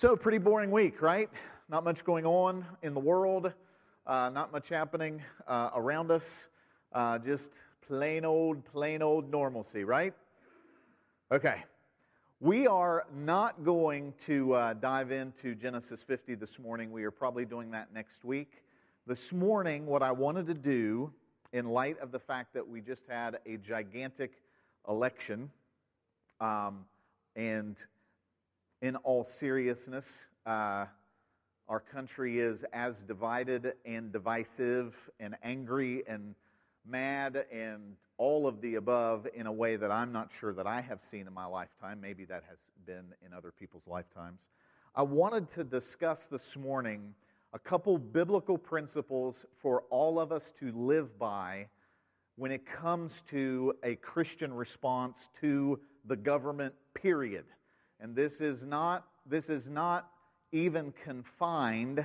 So, pretty boring week, right? Not much going on in the world, uh, not much happening uh, around us. Uh, just plain old, plain old normalcy, right? Okay. We are not going to uh, dive into Genesis 50 this morning. We are probably doing that next week. This morning, what I wanted to do, in light of the fact that we just had a gigantic election, um, and in all seriousness, uh, our country is as divided and divisive and angry and mad and all of the above in a way that I'm not sure that I have seen in my lifetime. Maybe that has been in other people's lifetimes. I wanted to discuss this morning a couple biblical principles for all of us to live by when it comes to a Christian response to the government, period. And this is not, this is not even confined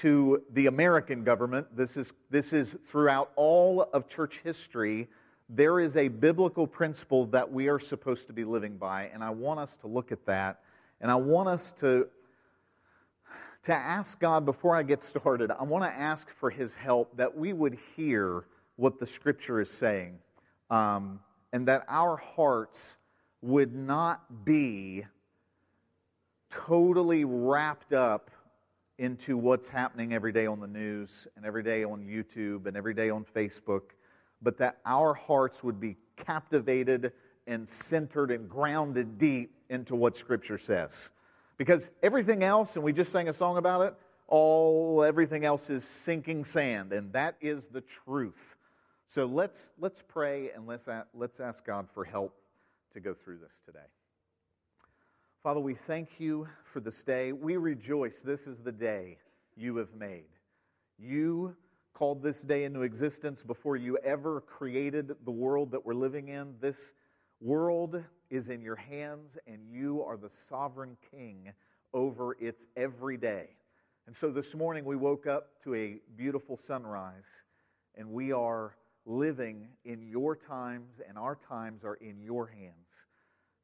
to the American government. This is, this is throughout all of church history. There is a biblical principle that we are supposed to be living by, and I want us to look at that. And I want us to, to ask God before I get started, I want to ask for His help that we would hear what the Scripture is saying, um, and that our hearts would not be totally wrapped up into what's happening every day on the news and every day on YouTube and every day on Facebook, but that our hearts would be captivated and centered and grounded deep into what Scripture says. Because everything else, and we just sang a song about it, all everything else is sinking sand, and that is the truth. So let's let's pray and let's let's ask God for help to go through this today. Father, we thank you for this day. We rejoice. This is the day you have made. You called this day into existence before you ever created the world that we're living in. This world is in your hands, and you are the sovereign king over its every day. And so this morning we woke up to a beautiful sunrise, and we are living in your times, and our times are in your hands.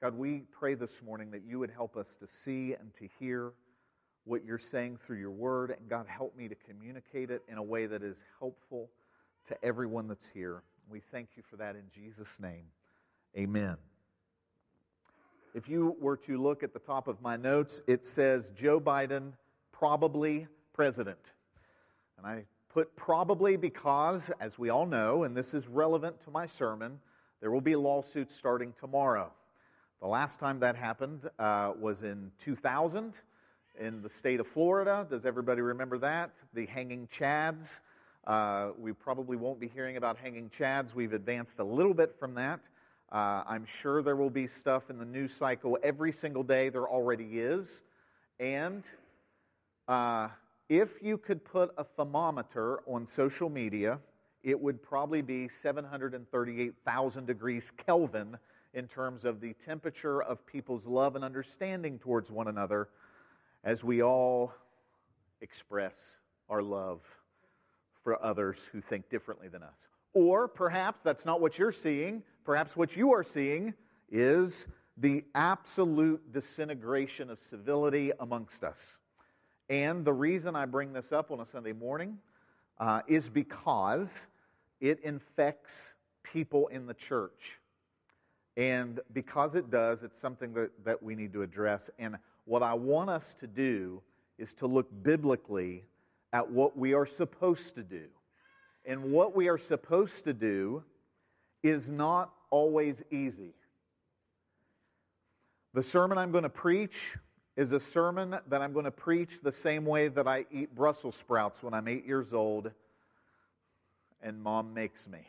God, we pray this morning that you would help us to see and to hear what you're saying through your word. And God, help me to communicate it in a way that is helpful to everyone that's here. We thank you for that in Jesus' name. Amen. If you were to look at the top of my notes, it says Joe Biden, probably president. And I put probably because, as we all know, and this is relevant to my sermon, there will be lawsuits starting tomorrow. The last time that happened uh, was in 2000 in the state of Florida. Does everybody remember that? The hanging chads. Uh, we probably won't be hearing about hanging chads. We've advanced a little bit from that. Uh, I'm sure there will be stuff in the news cycle every single day. There already is. And uh, if you could put a thermometer on social media, it would probably be 738,000 degrees Kelvin in terms of the temperature of people's love and understanding towards one another as we all express our love for others who think differently than us. Or perhaps that's not what you're seeing. Perhaps what you are seeing is the absolute disintegration of civility amongst us. And the reason I bring this up on a Sunday morning uh, is because it infects people in the church. And because it does, it's something that, that we need to address. And what I want us to do is to look biblically at what we are supposed to do. And what we are supposed to do is not always easy. The sermon I'm going to preach is a sermon that I'm going to preach the same way that I eat Brussels sprouts when I'm eight years old and mom makes me.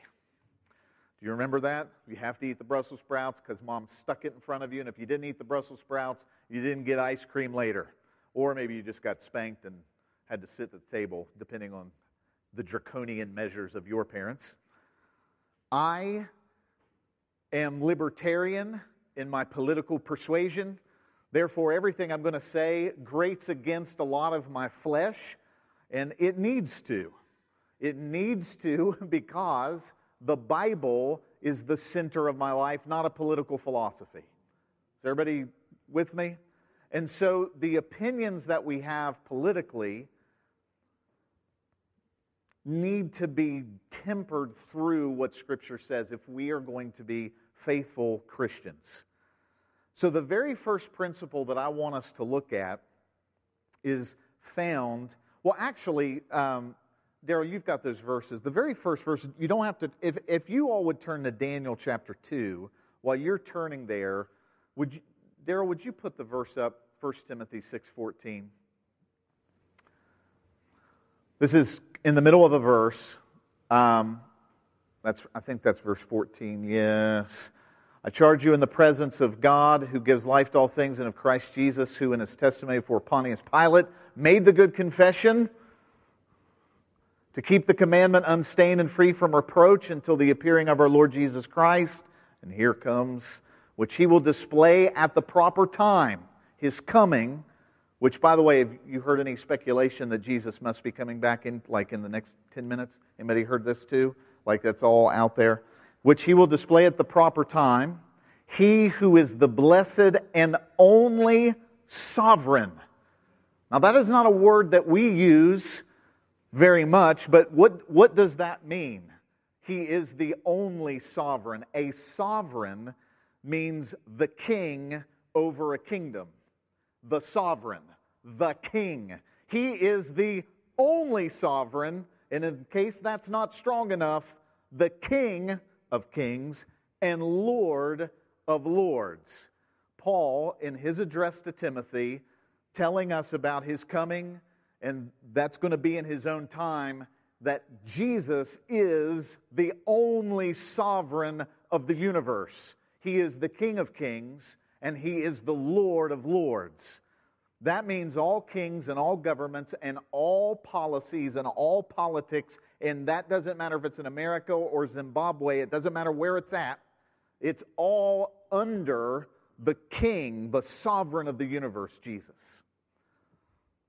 Do you remember that? You have to eat the Brussels sprouts because mom stuck it in front of you, and if you didn't eat the Brussels sprouts, you didn't get ice cream later. Or maybe you just got spanked and had to sit at the table, depending on the draconian measures of your parents. I am libertarian in my political persuasion. Therefore, everything I'm going to say grates against a lot of my flesh, and it needs to. It needs to because the Bible is the center of my life, not a political philosophy. Is everybody with me? And so the opinions that we have politically need to be tempered through what Scripture says if we are going to be faithful Christians. So, the very first principle that I want us to look at is found, well, actually, um, Daryl, you've got those verses. The very first verse, you don't have to, if, if you all would turn to Daniel chapter 2, while you're turning there, would you, Daryl, would you put the verse up, 1 Timothy 6.14? This is in the middle of a verse. Um, that's, I think that's verse 14. Yes. I charge you in the presence of God, who gives life to all things, and of Christ Jesus, who in his testimony before Pontius Pilate made the good confession to keep the commandment unstained and free from reproach until the appearing of our Lord Jesus Christ. And here comes, which he will display at the proper time, his coming which, by the way, have you heard any speculation that Jesus must be coming back in, like in the next 10 minutes? Anybody heard this too? Like that's all out there? Which he will display at the proper time. He who is the blessed and only sovereign. Now, that is not a word that we use very much, but what, what does that mean? He is the only sovereign. A sovereign means the king over a kingdom the sovereign, the king. He is the only sovereign, and in case that's not strong enough, the king of kings and lord of lords. Paul, in his address to Timothy, telling us about his coming, and that's going to be in his own time, that Jesus is the only sovereign of the universe. He is the King of kings and he is the Lord of lords. That means all kings and all governments and all policies and all politics, and that doesn't matter if it's in America or Zimbabwe, it doesn't matter where it's at. It's all under the king, the sovereign of the universe, Jesus.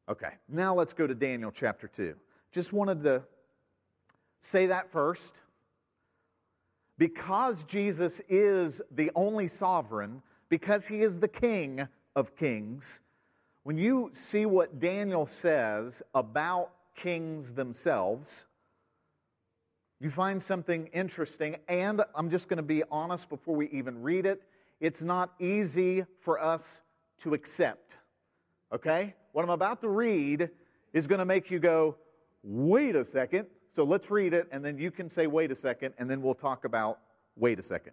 Okay, now let's go to Daniel chapter 2. Just wanted to say that first. Because Jesus is the only sovereign, because he is the King of kings, when you see what Daniel says about kings themselves, you find something interesting. And I'm just going to be honest before we even read it. It's not easy for us to accept. Okay? What I'm about to read is going to make you go, wait a second. So let's read it, and then you can say, wait a second, and then we'll talk about, wait a second.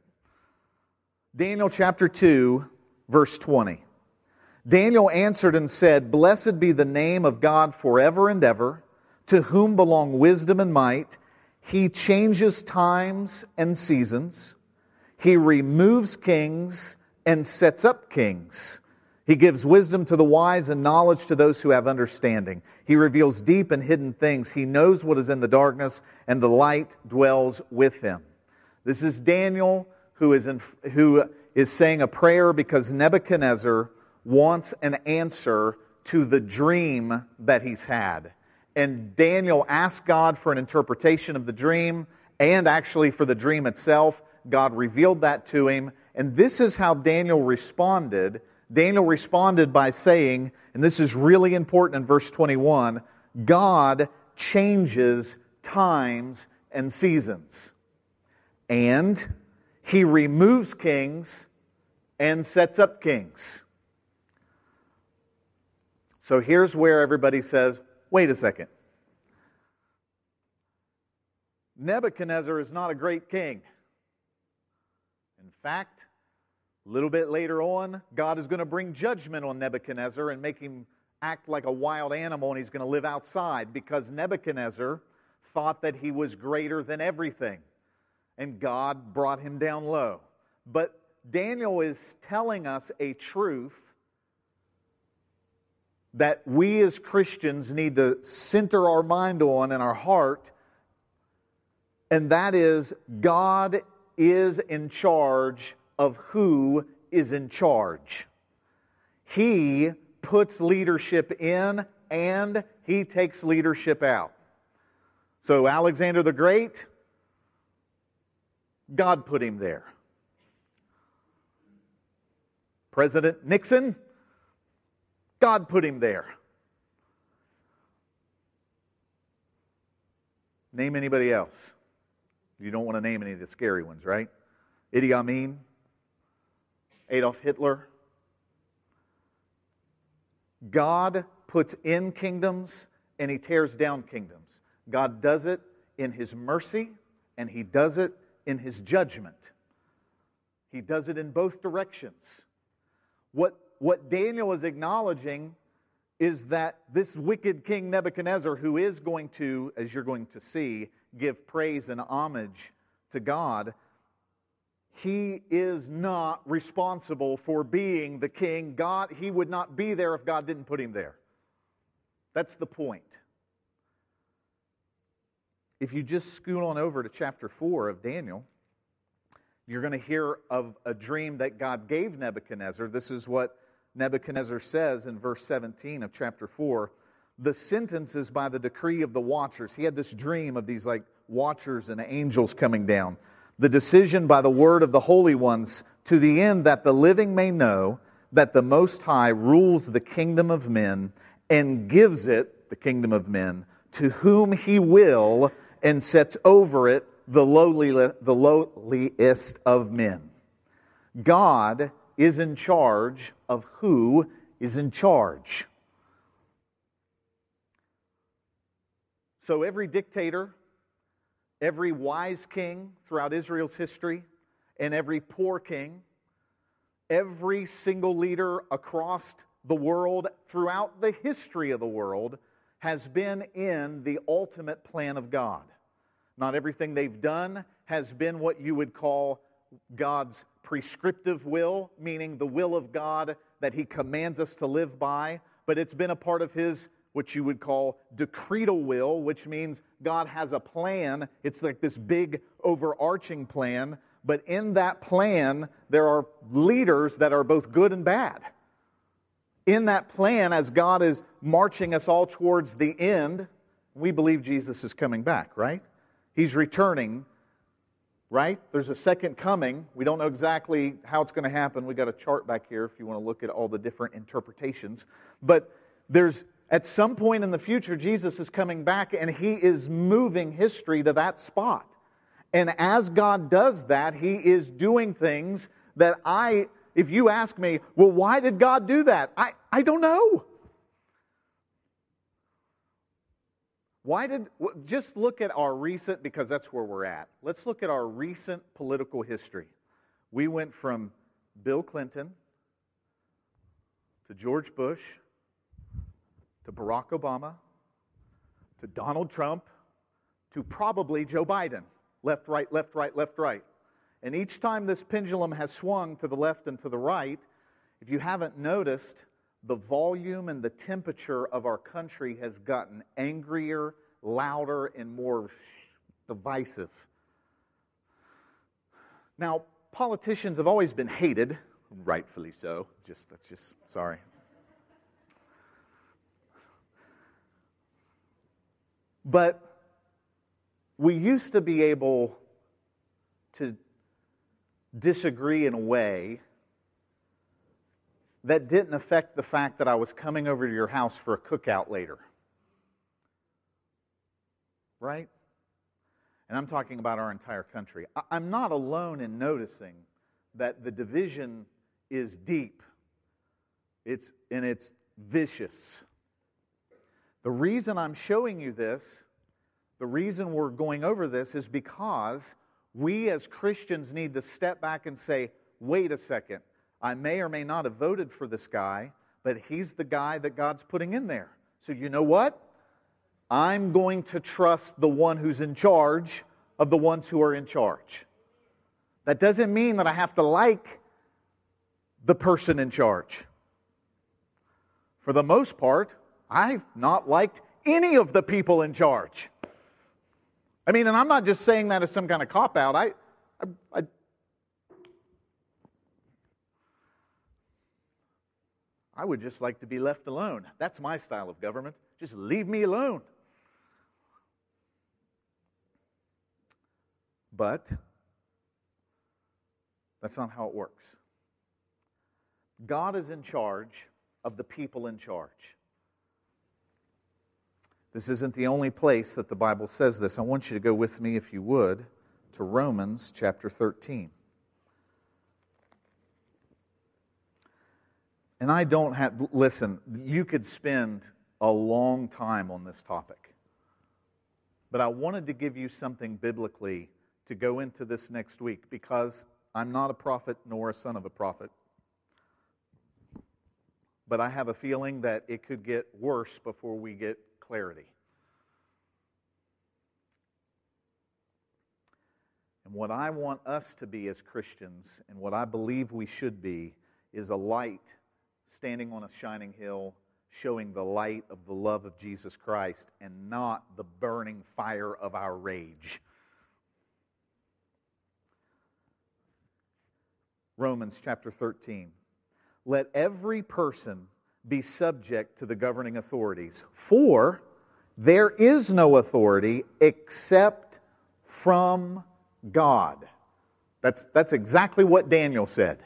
Daniel chapter 2, verse 20. Daniel answered and said, Blessed be the name of God forever and ever, to whom belong wisdom and might. He changes times and seasons. He removes kings and sets up kings. He gives wisdom to the wise and knowledge to those who have understanding. He reveals deep and hidden things. He knows what is in the darkness, and the light dwells with him. This is Daniel who is, in, who is saying a prayer because Nebuchadnezzar wants an answer to the dream that he's had. And Daniel asked God for an interpretation of the dream and actually for the dream itself. God revealed that to him. And this is how Daniel responded. Daniel responded by saying, and this is really important in verse 21, God changes times and seasons. And he removes kings and sets up kings. So here's where everybody says, wait a second. Nebuchadnezzar is not a great king. In fact, a little bit later on, God is going to bring judgment on Nebuchadnezzar and make him act like a wild animal and he's going to live outside because Nebuchadnezzar thought that he was greater than everything. And God brought him down low. But Daniel is telling us a truth that we as Christians need to center our mind on and our heart, and that is God is in charge of who is in charge. He puts leadership in and he takes leadership out. So, Alexander the Great, God put him there. President Nixon, God put him there. Name anybody else. You don't want to name any of the scary ones, right? Idi Amin, Adolf Hitler. God puts in kingdoms and he tears down kingdoms. God does it in his mercy and he does it in his judgment. He does it in both directions. What, what Daniel is acknowledging is that this wicked king Nebuchadnezzar, who is going to, as you're going to see, give praise and homage to God, he is not responsible for being the king. God, he would not be there if God didn't put him there. That's the point. If you just scoot on over to chapter 4 of Daniel, you're going to hear of a dream that God gave Nebuchadnezzar. This is what Nebuchadnezzar says in verse 17 of chapter 4. The sentence is by the decree of the watchers. He had this dream of these like watchers and angels coming down. The decision by the word of the holy ones to the end that the living may know that the Most High rules the kingdom of men and gives it, the kingdom of men, to whom he will and sets over it the, lowly, the lowliest of men. God is in charge of who is in charge. So every dictator, every wise king throughout Israel's history, and every poor king, every single leader across the world, throughout the history of the world, has been in the ultimate plan of God. Not everything they've done has been what you would call God's prescriptive will, meaning the will of God that He commands us to live by, but it's been a part of His, what you would call decretal will, which means God has a plan. It's like this big overarching plan, but in that plan, there are leaders that are both good and bad. In that plan, as God is marching us all towards the end, we believe Jesus is coming back, right? He's returning, right? There's a second coming. We don't know exactly how it's going to happen. We got a chart back here if you want to look at all the different interpretations. But there's at some point in the future, Jesus is coming back and he is moving history to that spot. And as God does that, he is doing things that I, if you ask me, well, why did God do that? I, I don't know. Why did, just look at our recent, because that's where we're at. Let's look at our recent political history. We went from Bill Clinton to George Bush to Barack Obama to Donald Trump to probably Joe Biden. Left, right, left, right, left, right. And each time this pendulum has swung to the left and to the right, if you haven't noticed, the volume and the temperature of our country has gotten angrier, louder, and more divisive. Now, politicians have always been hated, rightfully so. Just that's just sorry. But we used to be able to disagree in a way that didn't affect the fact that I was coming over to your house for a cookout later. Right? And I'm talking about our entire country. I'm not alone in noticing that the division is deep. It's and it's vicious. The reason I'm showing you this, the reason we're going over this is because we as Christians need to step back and say, wait a second. I may or may not have voted for this guy, but he's the guy that God's putting in there. So you know what? I'm going to trust the one who's in charge of the ones who are in charge. That doesn't mean that I have to like the person in charge. For the most part, I've not liked any of the people in charge. I mean, and I'm not just saying that as some kind of cop out. I, I, I I would just like to be left alone. That's my style of government. Just leave me alone. But that's not how it works. God is in charge, of the people in charge. This isn't the only place that the Bible says this. I want you to go with me, if you would, to Romans chapter 13. And I don't have, listen, you could spend a long time on this topic. But I wanted to give you something biblically to go into this next week because I'm not a prophet nor a son of a prophet. But I have a feeling that it could get worse before we get clarity. And what I want us to be as Christians, and what I believe we should be, is a light standing on a shining hill, showing the light of the love of Jesus Christ, and not the burning fire of our rage. Romans chapter 13. Let every person be subject to the governing authorities, for there is no authority except from God. That's, that's exactly what Daniel said.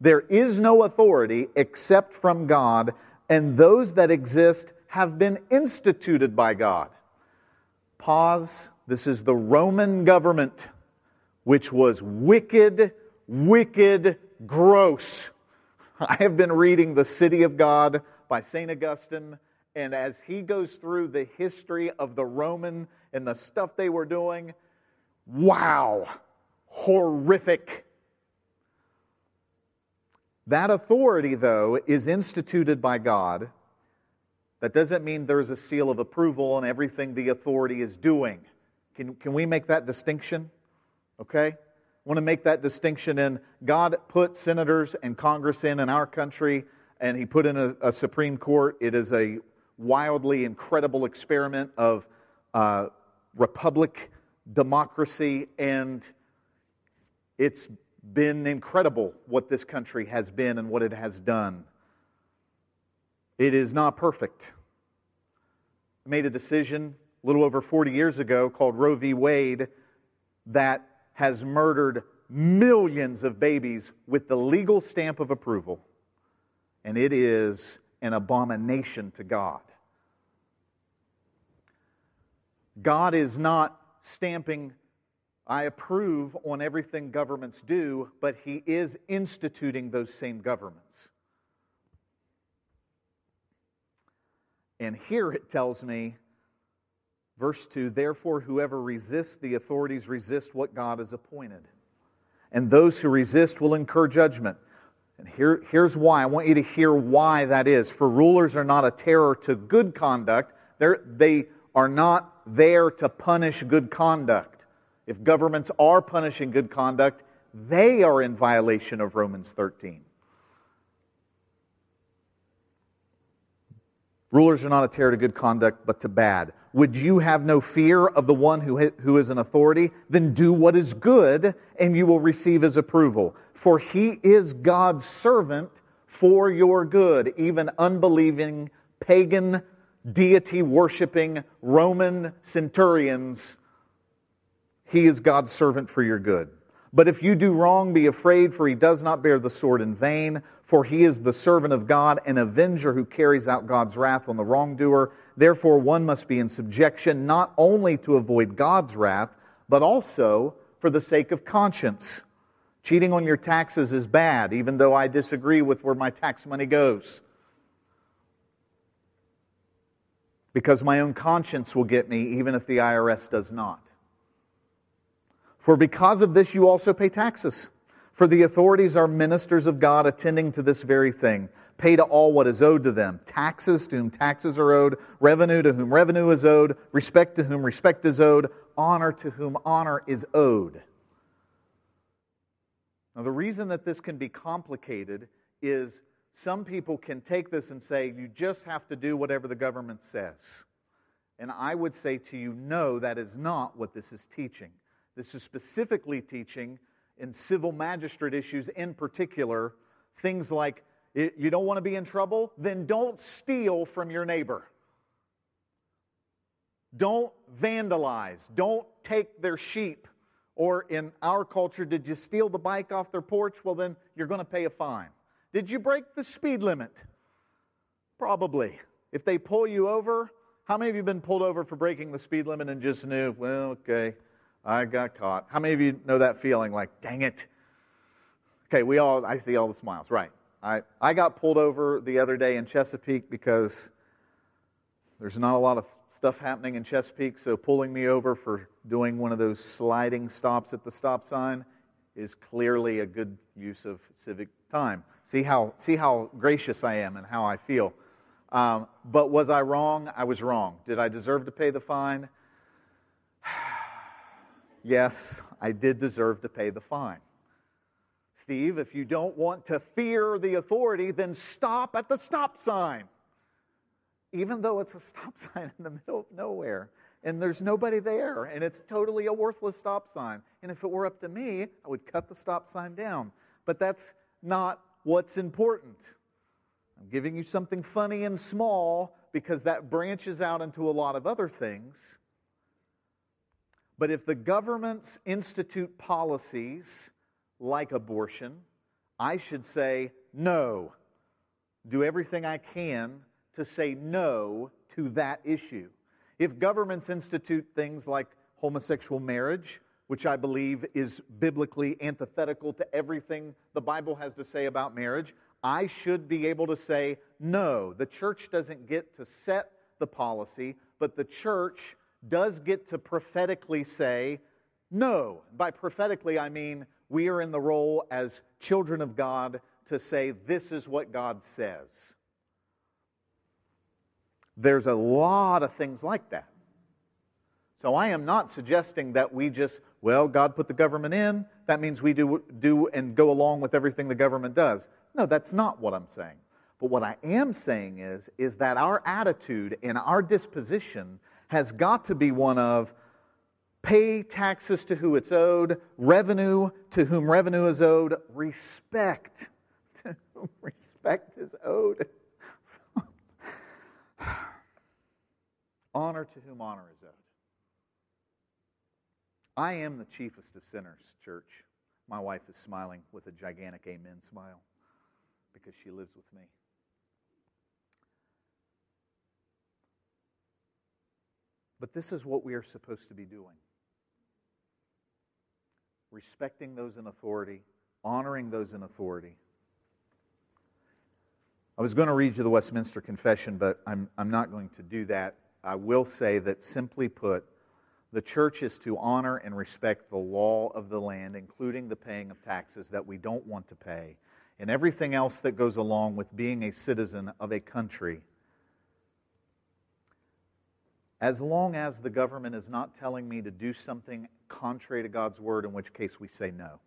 There is no authority except from God, and those that exist have been instituted by God. Pause. This is the Roman government, which was wicked, wicked, gross. I have been reading The City of God by St. Augustine, and as he goes through the history of the Roman and the stuff they were doing, wow, horrific. That authority, though, is instituted by God. That doesn't mean there's a seal of approval on everything the authority is doing. Can, can we make that distinction? Okay? Want to make that distinction in God put senators and Congress in in our country, and He put in a, a Supreme Court. It is a wildly incredible experiment of uh, republic democracy, and it's been incredible what this country has been and what it has done. It is not perfect. I made a decision a little over 40 years ago called Roe v. Wade that has murdered millions of babies with the legal stamp of approval. And it is an abomination to God. God is not stamping I approve on everything governments do, but he is instituting those same governments. And here it tells me, verse 2 Therefore, whoever resists the authorities resist what God has appointed. And those who resist will incur judgment. And here, here's why. I want you to hear why that is. For rulers are not a terror to good conduct, They're, they are not there to punish good conduct. If governments are punishing good conduct, they are in violation of Romans 13. Rulers are not a terror to good conduct, but to bad. Would you have no fear of the one who, who is an authority? Then do what is good, and you will receive his approval. For he is God's servant for your good. Even unbelieving, pagan, deity worshiping Roman centurions he is God's servant for your good. But if you do wrong, be afraid, for he does not bear the sword in vain, for he is the servant of God, an avenger who carries out God's wrath on the wrongdoer. Therefore, one must be in subjection, not only to avoid God's wrath, but also for the sake of conscience. Cheating on your taxes is bad, even though I disagree with where my tax money goes. Because my own conscience will get me, even if the IRS does not. For because of this you also pay taxes. For the authorities are ministers of God attending to this very thing. Pay to all what is owed to them. Taxes to whom taxes are owed, revenue to whom revenue is owed, respect to whom respect is owed, honor to whom honor is owed. Now, the reason that this can be complicated is some people can take this and say, you just have to do whatever the government says. And I would say to you, no, that is not what this is teaching. This is specifically teaching in civil magistrate issues in particular things like you don't want to be in trouble? Then don't steal from your neighbor. Don't vandalize. Don't take their sheep. Or in our culture, did you steal the bike off their porch? Well, then you're going to pay a fine. Did you break the speed limit? Probably. If they pull you over, how many of you have been pulled over for breaking the speed limit and just knew, well, okay, I got caught? How many of you know that feeling like, dang it? Okay, we all, I see all the smiles, right. I, I got pulled over the other day in Chesapeake because there's not a lot of stuff happening in Chesapeake, so pulling me over for doing one of those sliding stops at the stop sign is clearly a good use of civic time. See how, see how gracious I am and how I feel. Um, but was I wrong? I was wrong. Did I deserve to pay the fine? Yes, I did deserve to pay the fine. Steve, if you don't want to fear the authority, then stop at the stop sign. Even though it's a stop sign in the middle of nowhere and there's nobody there and it's totally a worthless stop sign. And if it were up to me, I would cut the stop sign down. But that's not what's important. I'm giving you something funny and small because that branches out into a lot of other things. But if the governments institute policies like abortion, I should say no. Do everything I can to say no to that issue. If governments institute things like homosexual marriage, which I believe is biblically antithetical to everything the Bible has to say about marriage, I should be able to say, no, the church doesn't get to set the policy, but the church does get to prophetically say, no. By prophetically, I mean we are in the role as children of God to say, this is what God says. There's a lot of things like that. So I am not suggesting that we just, well, God put the government in, that means we do, do and go along with everything the government does. No, that's not what I'm saying. But what I am saying is, is that our attitude and our disposition has got to be one of pay taxes to who it's owed, revenue to whom revenue is owed, respect to whom respect is owed, honor to whom honor is owed. I am the chiefest of sinners, church. My wife is smiling with a gigantic amen smile because she lives with me. But this is what we are supposed to be doing respecting those in authority, honoring those in authority. I was going to read you the Westminster Confession, but I'm, I'm not going to do that. I will say that simply put, the church is to honor and respect the law of the land, including the paying of taxes that we don't want to pay, and everything else that goes along with being a citizen of a country. As long as the government is not telling me to do something contrary to God's word, in which case we say no.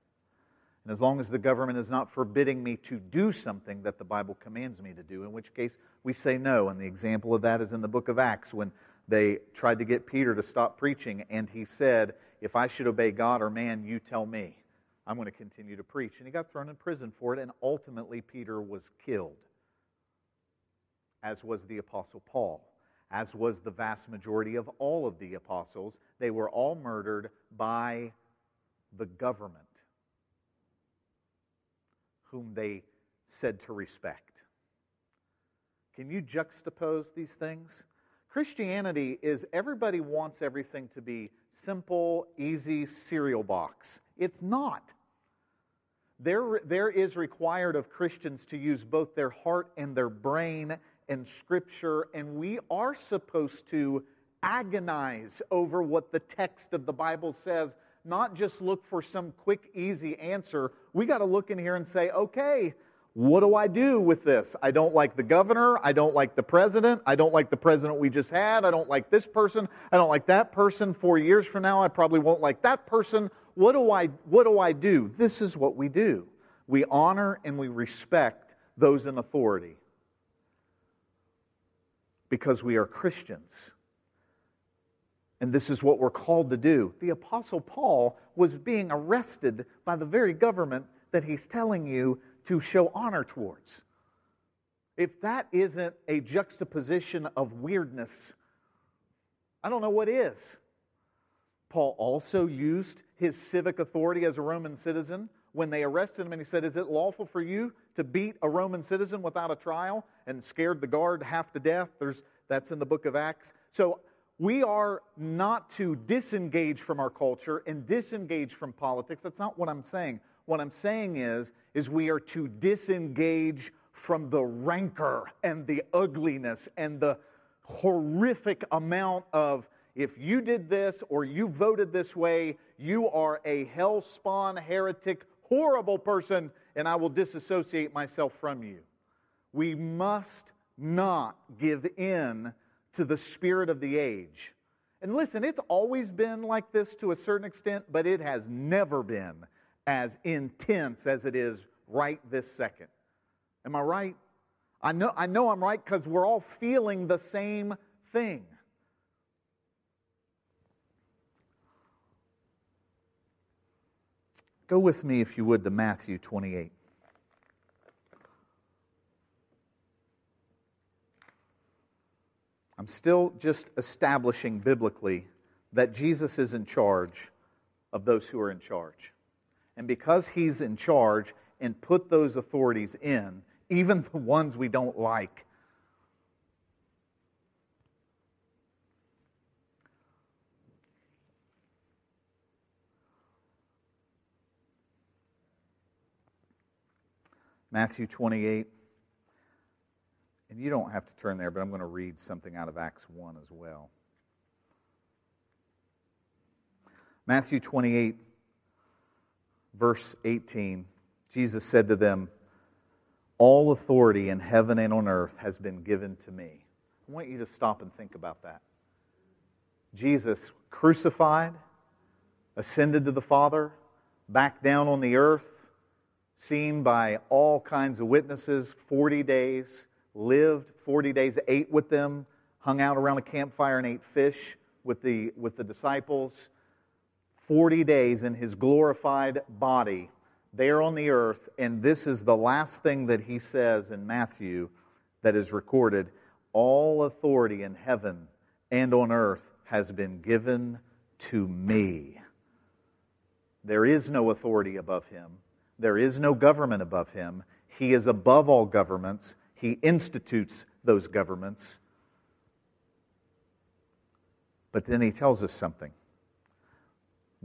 And as long as the government is not forbidding me to do something that the Bible commands me to do, in which case we say no. And the example of that is in the book of Acts when they tried to get Peter to stop preaching, and he said, If I should obey God or man, you tell me. I'm going to continue to preach. And he got thrown in prison for it, and ultimately Peter was killed, as was the Apostle Paul, as was the vast majority of all of the apostles. They were all murdered by the government, whom they said to respect. Can you juxtapose these things? Christianity is everybody wants everything to be simple, easy cereal box. It's not. There, there is required of Christians to use both their heart and their brain and Scripture, and we are supposed to agonize over what the text of the Bible says, not just look for some quick, easy answer. We got to look in here and say, okay, what do I do with this? I don't like the governor. I don't like the president. I don't like the president we just had. I don't like this person. I don't like that person. Four years from now, I probably won't like that person. What do I, what do, I do? This is what we do. We honor and we respect those in authority because we are Christians. And this is what we're called to do. The Apostle Paul was being arrested by the very government that he's telling you to show honor towards. If that isn't a juxtaposition of weirdness, I don't know what is. Paul also used his civic authority as a Roman citizen when they arrested him and he said, Is it lawful for you to beat a Roman citizen without a trial? And scared the guard half to death. There's, that's in the book of Acts. So we are not to disengage from our culture and disengage from politics. That's not what I'm saying. What I'm saying is, is we are to disengage from the rancor and the ugliness and the horrific amount of if you did this or you voted this way, you are a hell spawn, heretic, horrible person, and I will disassociate myself from you. We must not give in to the spirit of the age. And listen, it's always been like this to a certain extent, but it has never been as intense as it is right this second. Am I right? I know, I know I'm right because we're all feeling the same thing. Go with me, if you would, to Matthew 28. I'm still just establishing biblically that Jesus is in charge of those who are in charge. And because he's in charge and put those authorities in, even the ones we don't like, Matthew 28. And you don't have to turn there, but I'm going to read something out of Acts 1 as well. Matthew 28, verse 18, Jesus said to them, All authority in heaven and on earth has been given to me. I want you to stop and think about that. Jesus crucified, ascended to the Father, back down on the earth, seen by all kinds of witnesses, 40 days, lived 40 days, ate with them, hung out around a campfire and ate fish with the, with the disciples. 40 days in his glorified body there on the earth, and this is the last thing that he says in Matthew that is recorded All authority in heaven and on earth has been given to me. There is no authority above him. There is no government above him. He is above all governments. He institutes those governments. But then he tells us something.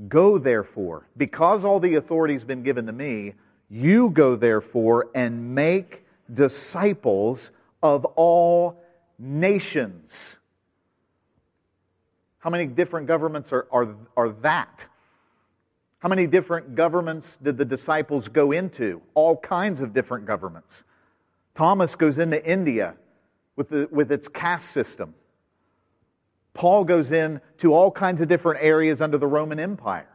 Go therefore, because all the authority has been given to me, you go therefore and make disciples of all nations. How many different governments are, are, are that? How many different governments did the disciples go into? All kinds of different governments. Thomas goes into India with, the, with its caste system. Paul goes in to all kinds of different areas under the Roman Empire.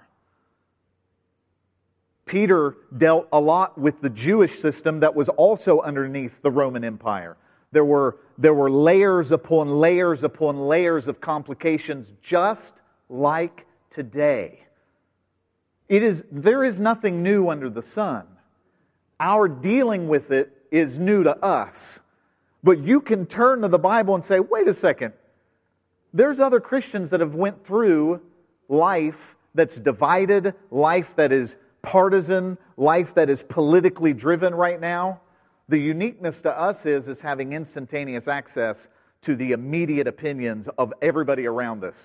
Peter dealt a lot with the Jewish system that was also underneath the Roman Empire. There were, there were layers upon layers upon layers of complications, just like today. It is, there is nothing new under the sun. Our dealing with it is new to us. But you can turn to the Bible and say, wait a second. There's other Christians that have went through life that's divided, life that is partisan, life that is politically driven right now. The uniqueness to us is, is having instantaneous access to the immediate opinions of everybody around us.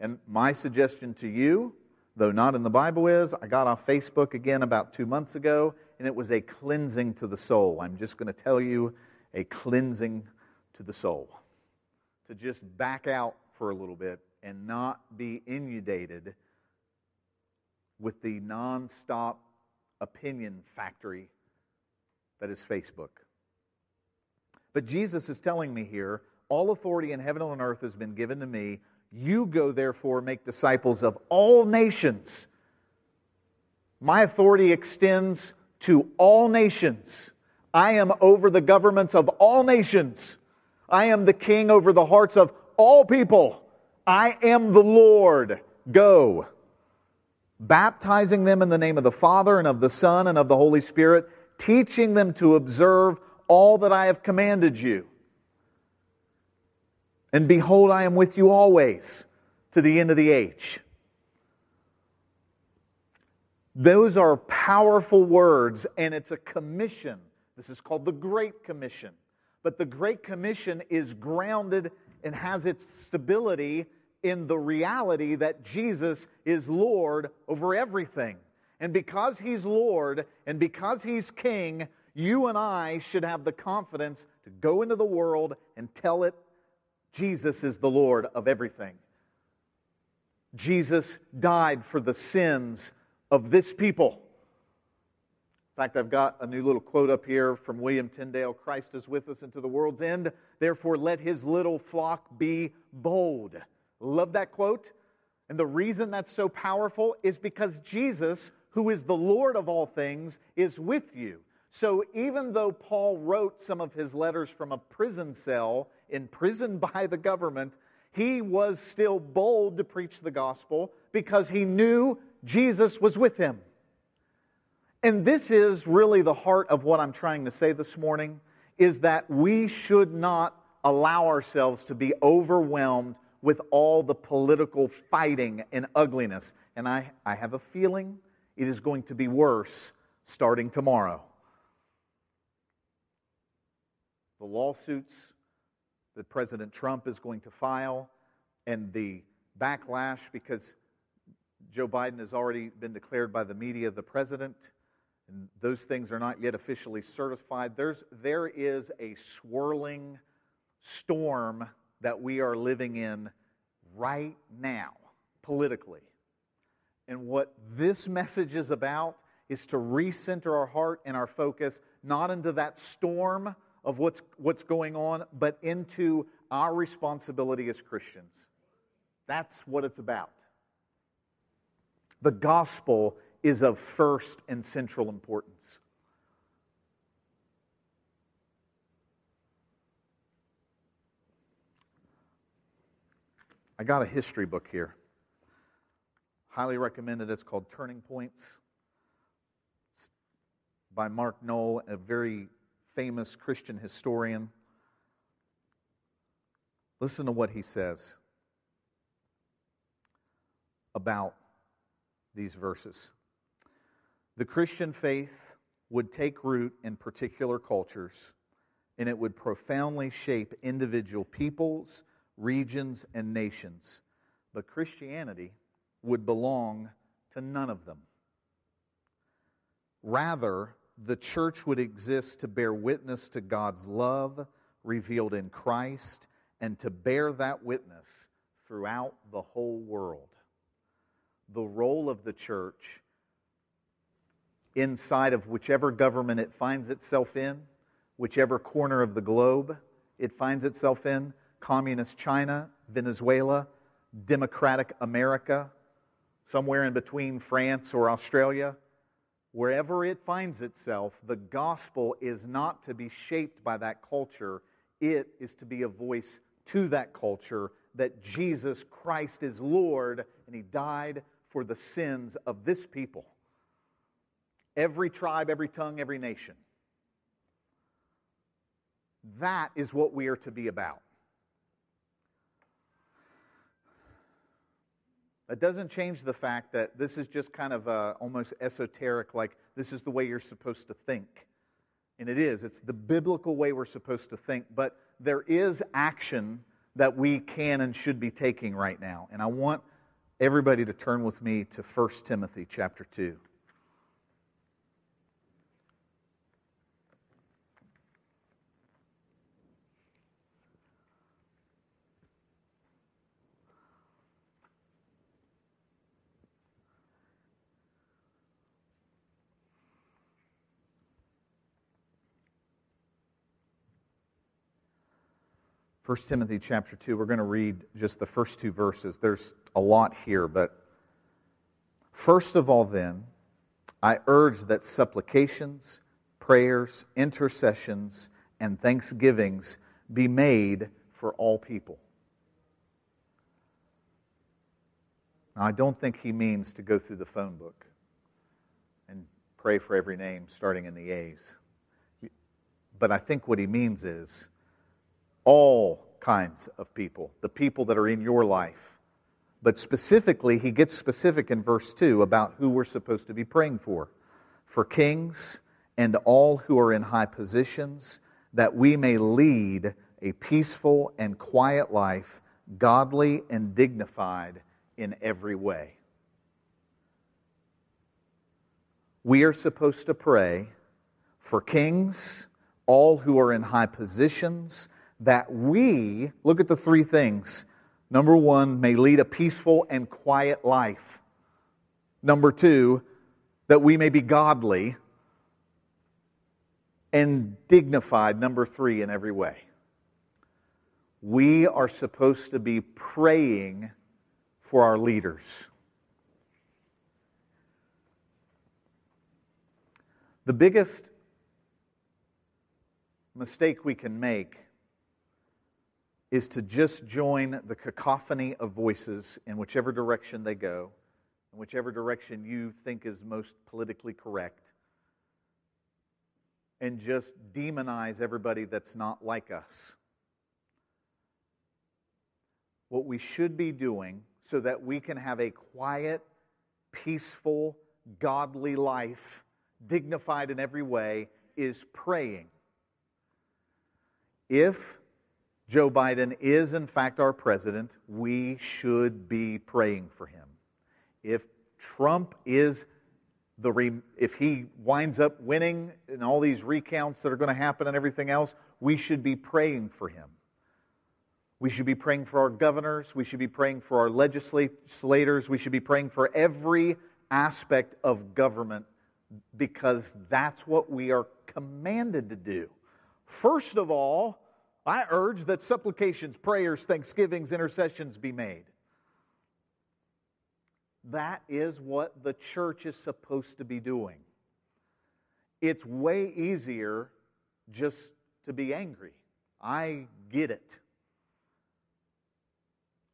And my suggestion to you though not in the Bible is. I got off Facebook again about two months ago, and it was a cleansing to the soul. I'm just going to tell you a cleansing to the soul. To just back out for a little bit and not be inundated with the nonstop opinion factory that is Facebook. But Jesus is telling me here all authority in heaven and on earth has been given to me. You go, therefore, make disciples of all nations. My authority extends to all nations. I am over the governments of all nations. I am the king over the hearts of all people. I am the Lord. Go. Baptizing them in the name of the Father and of the Son and of the Holy Spirit, teaching them to observe all that I have commanded you. And behold, I am with you always to the end of the age. Those are powerful words, and it's a commission. This is called the Great Commission. But the Great Commission is grounded and has its stability in the reality that Jesus is Lord over everything. And because He's Lord and because He's King, you and I should have the confidence to go into the world and tell it Jesus is the Lord of everything. Jesus died for the sins of this people. In fact, I've got a new little quote up here from William Tyndale Christ is with us into the world's end. Therefore, let his little flock be bold. Love that quote. And the reason that's so powerful is because Jesus, who is the Lord of all things, is with you. So even though Paul wrote some of his letters from a prison cell, imprisoned by the government, he was still bold to preach the gospel because he knew Jesus was with him. And this is really the heart of what I'm trying to say this morning is that we should not allow ourselves to be overwhelmed with all the political fighting and ugliness. And I, I have a feeling it is going to be worse starting tomorrow. The lawsuits that President Trump is going to file and the backlash because Joe Biden has already been declared by the media the president, and those things are not yet officially certified. There's, there is a swirling storm that we are living in right now, politically. And what this message is about is to recenter our heart and our focus not into that storm of what's, what's going on, but into our responsibility as Christians. That's what it's about. The gospel is of first and central importance. I got a history book here. Highly recommended. It's called Turning Points by Mark Noll, a very famous Christian historian. Listen to what he says about these verses. The Christian faith would take root in particular cultures, and it would profoundly shape individual peoples, regions, and nations. But Christianity would belong to none of them. Rather, the church would exist to bear witness to God's love revealed in Christ and to bear that witness throughout the whole world. The role of the church inside of whichever government it finds itself in, whichever corner of the globe it finds itself in communist China, Venezuela, democratic America, somewhere in between France or Australia wherever it finds itself, the gospel is not to be shaped by that culture. It is to be a voice to that culture that Jesus Christ is Lord and He died for the sins of this people. Every tribe, every tongue, every nation. That is what we are to be about. It doesn't change the fact that this is just kind of uh, almost esoteric, like this is the way you're supposed to think. And it is. It's the biblical way we're supposed to think. But there is action that we can and should be taking right now. And I want everybody to turn with me to 1 Timothy chapter 2. 1 Timothy chapter 2. We're going to read just the first two verses. There's a lot here, but first of all, then, I urge that supplications, prayers, intercessions, and thanksgivings be made for all people. Now, I don't think he means to go through the phone book and pray for every name starting in the A's. But I think what he means is all kinds of people, the people that are in your life, But specifically, he gets specific in verse 2 about who we're supposed to be praying for. For kings and all who are in high positions, that we may lead a peaceful and quiet life, godly and dignified in every way. We are supposed to pray for kings, all who are in high positions, that we, look at the three things. Number one, may lead a peaceful and quiet life. Number two, that we may be godly and dignified. Number three, in every way. We are supposed to be praying for our leaders. The biggest mistake we can make is to just join the cacophony of voices in whichever direction they go, in whichever direction you think is most politically correct, and just demonize everybody that's not like us. What we should be doing so that we can have a quiet, peaceful, godly life, dignified in every way, is praying. If Joe Biden is, in fact, our president, we should be praying for him. If Trump is the re- if he winds up winning and all these recounts that are going to happen and everything else, we should be praying for him. We should be praying for our governors. We should be praying for our legislators. We should be praying for every aspect of government because that's what we are commanded to do. First of all, I urge that supplications, prayers, thanksgivings, intercessions be made. That is what the church is supposed to be doing. It's way easier just to be angry. I get it.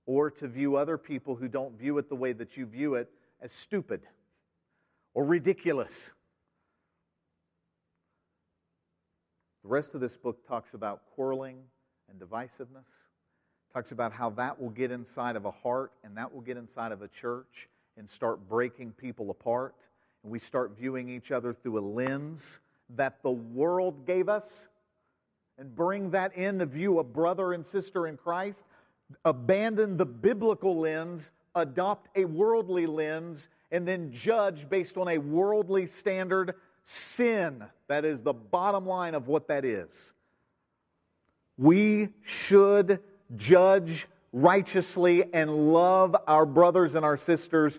Or to view other people who don't view it the way that you view it as stupid or ridiculous. The rest of this book talks about quarreling and divisiveness, talks about how that will get inside of a heart and that will get inside of a church and start breaking people apart. And we start viewing each other through a lens that the world gave us and bring that in to view a brother and sister in Christ. Abandon the biblical lens, adopt a worldly lens, and then judge based on a worldly standard sin. That is the bottom line of what that is. We should judge righteously and love our brothers and our sisters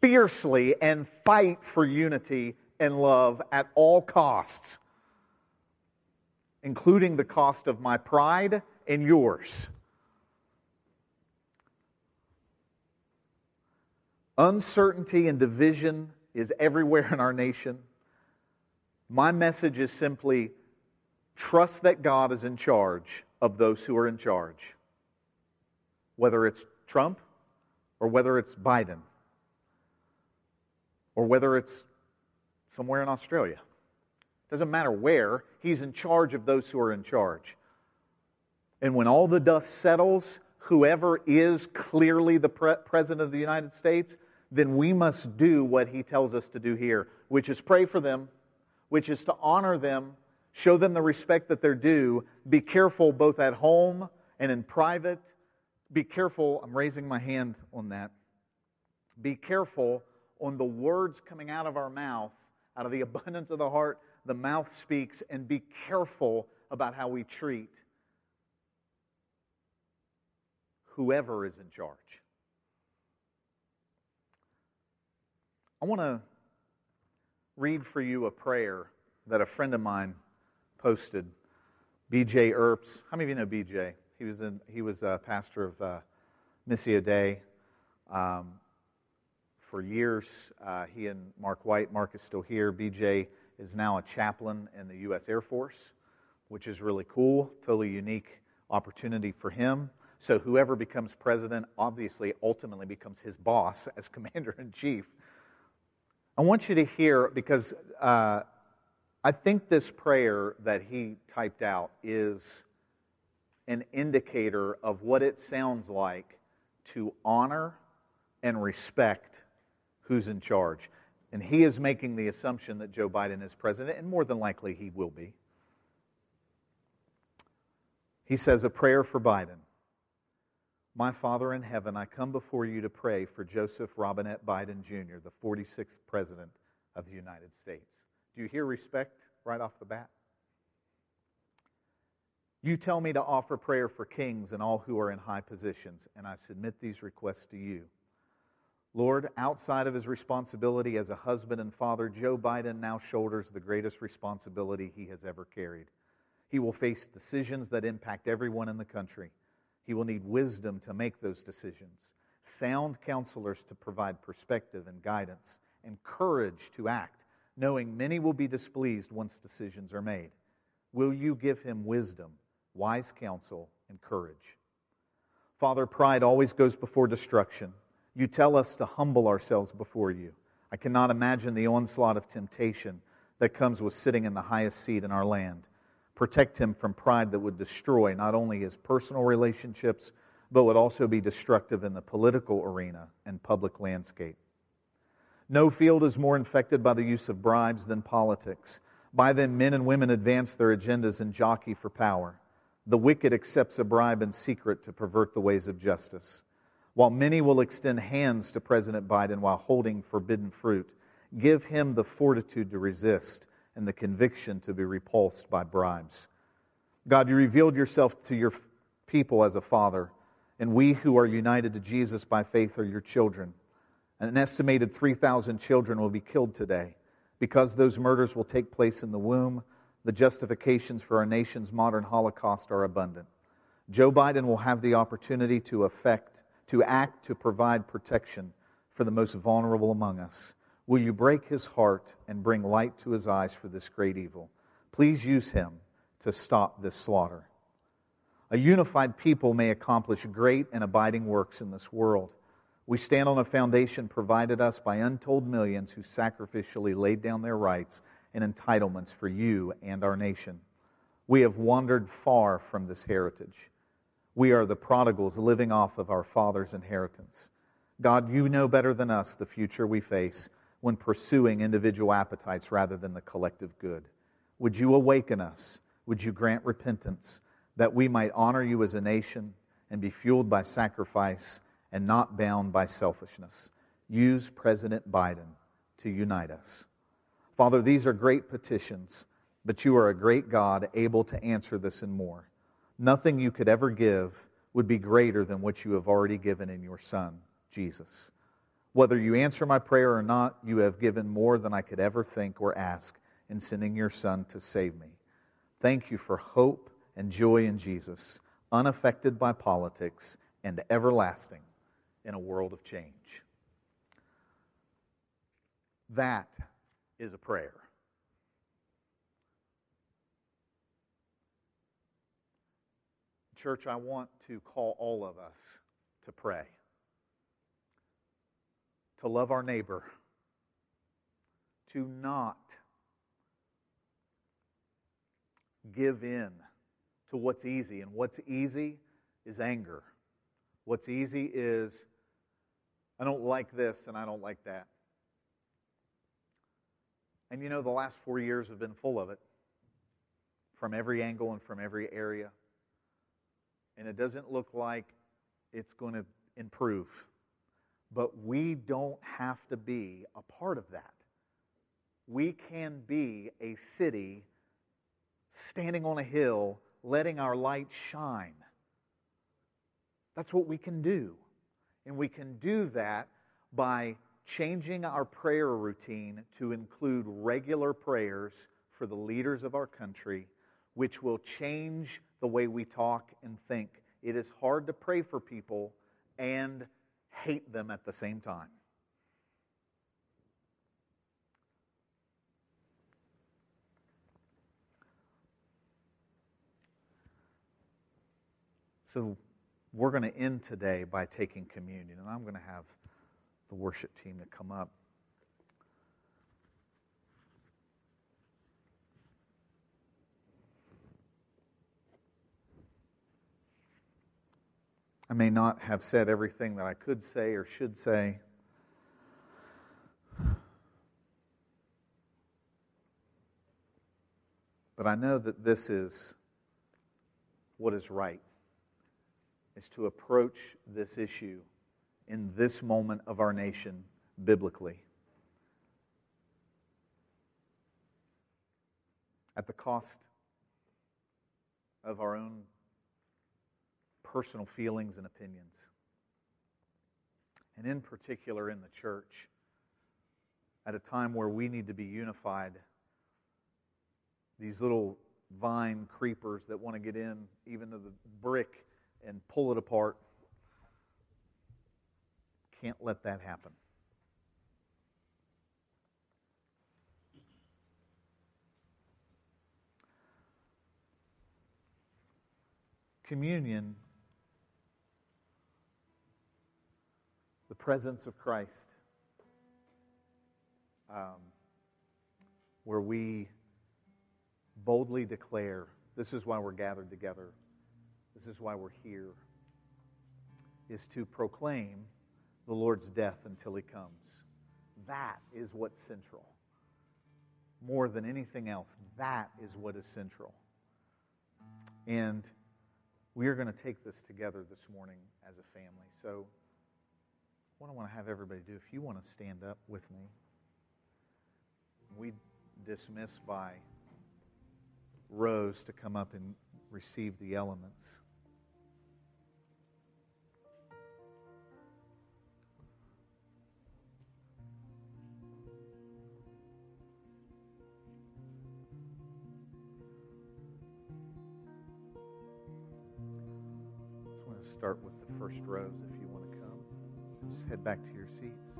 fiercely and fight for unity and love at all costs, including the cost of my pride and yours. Uncertainty and division is everywhere in our nation. My message is simply trust that God is in charge of those who are in charge, whether it's Trump or whether it's Biden or whether it's somewhere in Australia. it Doesn't matter where, he's in charge of those who are in charge. And when all the dust settles, whoever is clearly the pre- President of the United States, then we must do what he tells us to do here, which is pray for them which is to honor them, show them the respect that they're due, be careful both at home and in private. Be careful, I'm raising my hand on that. Be careful on the words coming out of our mouth. Out of the abundance of the heart, the mouth speaks, and be careful about how we treat whoever is in charge. I want to read for you a prayer that a friend of mine posted. B.J. Earps. How many of you know B.J.? He was in, he was a pastor of uh, Missio um, for years. Uh, he and Mark White. Mark is still here. B.J. is now a chaplain in the U.S. Air Force, which is really cool. Totally unique opportunity for him. So whoever becomes president obviously ultimately becomes his boss as commander in chief. I want you to hear because uh, I think this prayer that he typed out is an indicator of what it sounds like to honor and respect who's in charge. And he is making the assumption that Joe Biden is president, and more than likely he will be. He says, A prayer for Biden. My Father in heaven, I come before you to pray for Joseph Robinette Biden Jr., the 46th President of the United States. Do you hear respect right off the bat? You tell me to offer prayer for kings and all who are in high positions, and I submit these requests to you. Lord, outside of his responsibility as a husband and father, Joe Biden now shoulders the greatest responsibility he has ever carried. He will face decisions that impact everyone in the country. He will need wisdom to make those decisions, sound counselors to provide perspective and guidance, and courage to act, knowing many will be displeased once decisions are made. Will you give him wisdom, wise counsel, and courage? Father, pride always goes before destruction. You tell us to humble ourselves before you. I cannot imagine the onslaught of temptation that comes with sitting in the highest seat in our land. Protect him from pride that would destroy not only his personal relationships, but would also be destructive in the political arena and public landscape. No field is more infected by the use of bribes than politics. By them, men and women advance their agendas and jockey for power. The wicked accepts a bribe in secret to pervert the ways of justice. While many will extend hands to President Biden while holding forbidden fruit, give him the fortitude to resist and the conviction to be repulsed by bribes. God, you revealed yourself to your people as a father, and we who are united to Jesus by faith are your children. An estimated 3,000 children will be killed today. Because those murders will take place in the womb, the justifications for our nation's modern Holocaust are abundant. Joe Biden will have the opportunity to affect, to act to provide protection for the most vulnerable among us. Will you break his heart and bring light to his eyes for this great evil? Please use him to stop this slaughter. A unified people may accomplish great and abiding works in this world. We stand on a foundation provided us by untold millions who sacrificially laid down their rights and entitlements for you and our nation. We have wandered far from this heritage. We are the prodigals living off of our father's inheritance. God, you know better than us the future we face when pursuing individual appetites rather than the collective good. Would you awaken us? Would you grant repentance that we might honor you as a nation and be fueled by sacrifice and not bound by selfishness? Use President Biden to unite us. Father, these are great petitions, but you are a great God able to answer this and more. Nothing you could ever give would be greater than what you have already given in your Son, Jesus. Whether you answer my prayer or not, you have given more than I could ever think or ask in sending your Son to save me. Thank you for hope and joy in Jesus, unaffected by politics and everlasting in a world of change. That is a prayer. Church, I want to call all of us to pray to love our neighbor, to not give in to what's easy. And what's easy is anger. What's easy is, I don't like this and I don't like that. And you know, the last four years have been full of it from every angle and from every area. And it doesn't look like it's going to improve. But we don't have to be a part of that. We can be a city standing on a hill, letting our light shine. That's what we can do. And we can do that by changing our prayer routine to include regular prayers for the leaders of our country, which will change the way we talk and think. It is hard to pray for people and hate them at the same time. So we're going to end today by taking communion, and I'm going to have the worship team to come up. I may not have said everything that I could say or should say. But I know that this is what is right, is to approach this issue in this moment of our nation biblically. At the cost of our own personal feelings and opinions. And in particular in the church, at a time where we need to be unified, these little vine creepers that want to get in even to the brick and pull it apart. Can't let that happen. Communion, the presence of Christ, um, where we boldly declare this is why we're gathered together, this is why we're here, is to proclaim the Lord's death until he comes. That is what's central. More than anything else, that is what is central. And we are going to take this together this morning as a family. So, what I want to have everybody do, if you want to stand up with me, we dismiss by rows to come up and receive the elements. Start with the first rows if you. Just head back to your seats.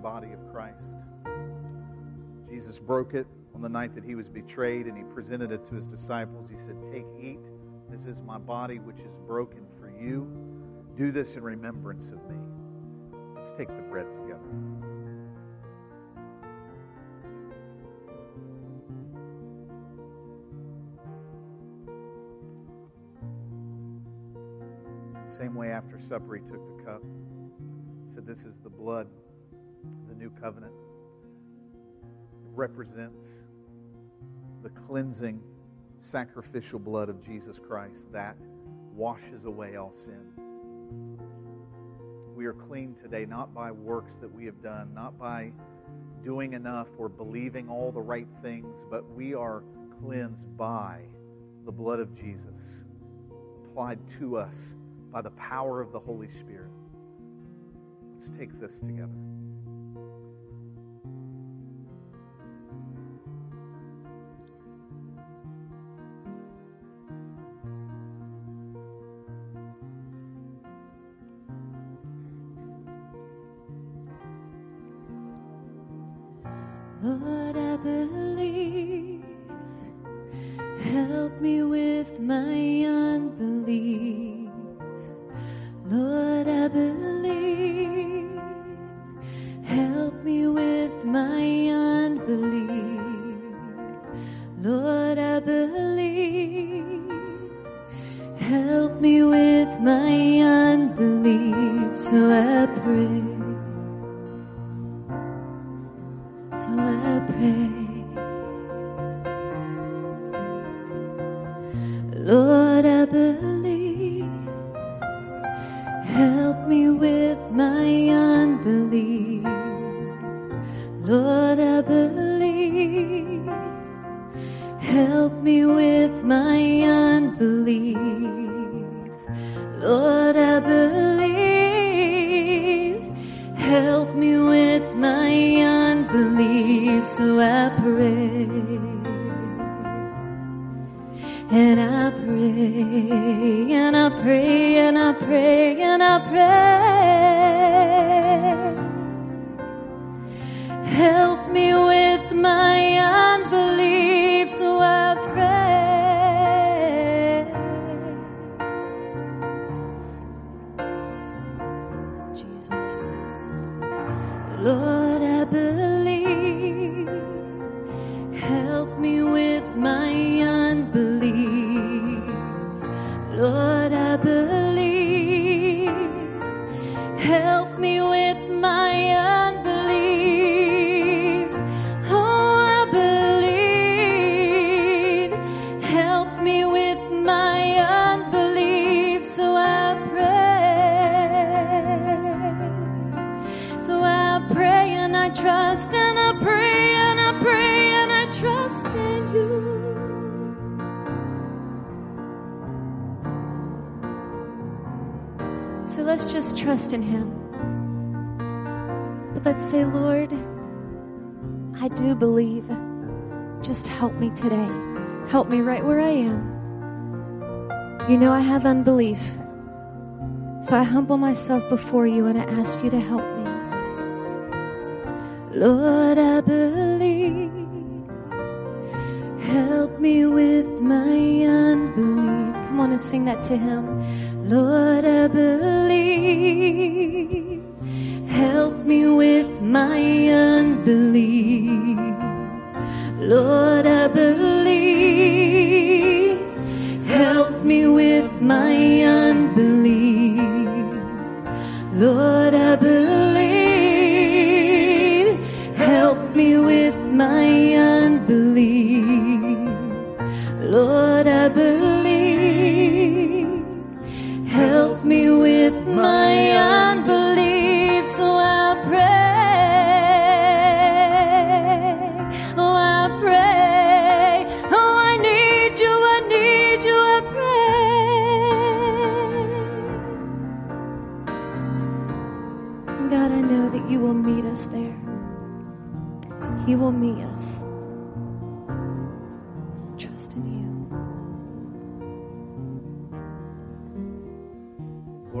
Body of Christ. Jesus broke it on the night that he was betrayed and he presented it to his disciples. He said, Take, eat. This is my body which is broken for you. Do this in remembrance of me. Let's take the bread together. Same way after supper, he took the cup. Said, This is the blood, covenant. It represents the cleansing, sacrificial blood of Jesus Christ that washes away all sin. We are clean today not by works that we have done, not by doing enough or believing all the right things, but we are cleansed by the blood of Jesus applied to us by the power of the Holy Spirit. Let's take this together. Let's just trust in Him. But let's say, Lord, I do believe. Just help me today. Help me right where I am. You know I have unbelief. So I humble myself before you and I ask you to help me. Lord, I believe. Help me with my unbelief. Come on and sing that to Him. Lord, I believe. Help me with my unbelief. Lord, I believe. Help me with my unbelief. Lord, I believe.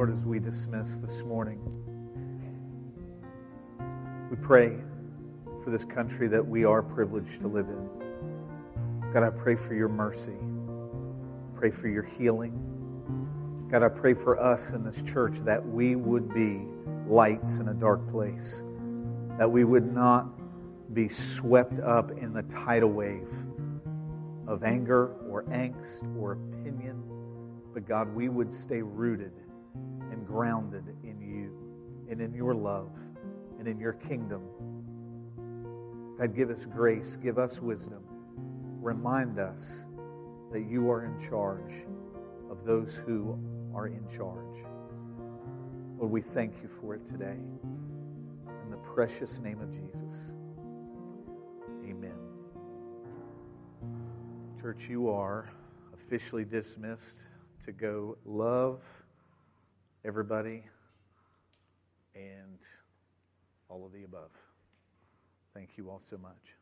Lord, as we dismiss this morning, we pray for this country that we are privileged to live in. God, I pray for your mercy. Pray for your healing. God, I pray for us in this church that we would be lights in a dark place, that we would not be swept up in the tidal wave of anger or angst or opinion, but God, we would stay rooted grounded in you and in your love and in your kingdom. God, give us grace, give us wisdom. Remind us that you are in charge of those who are in charge. Lord, we thank you for it today. In the precious name of Jesus. Amen. Church, you are officially dismissed to go love everybody and all of the above. Thank you all so much.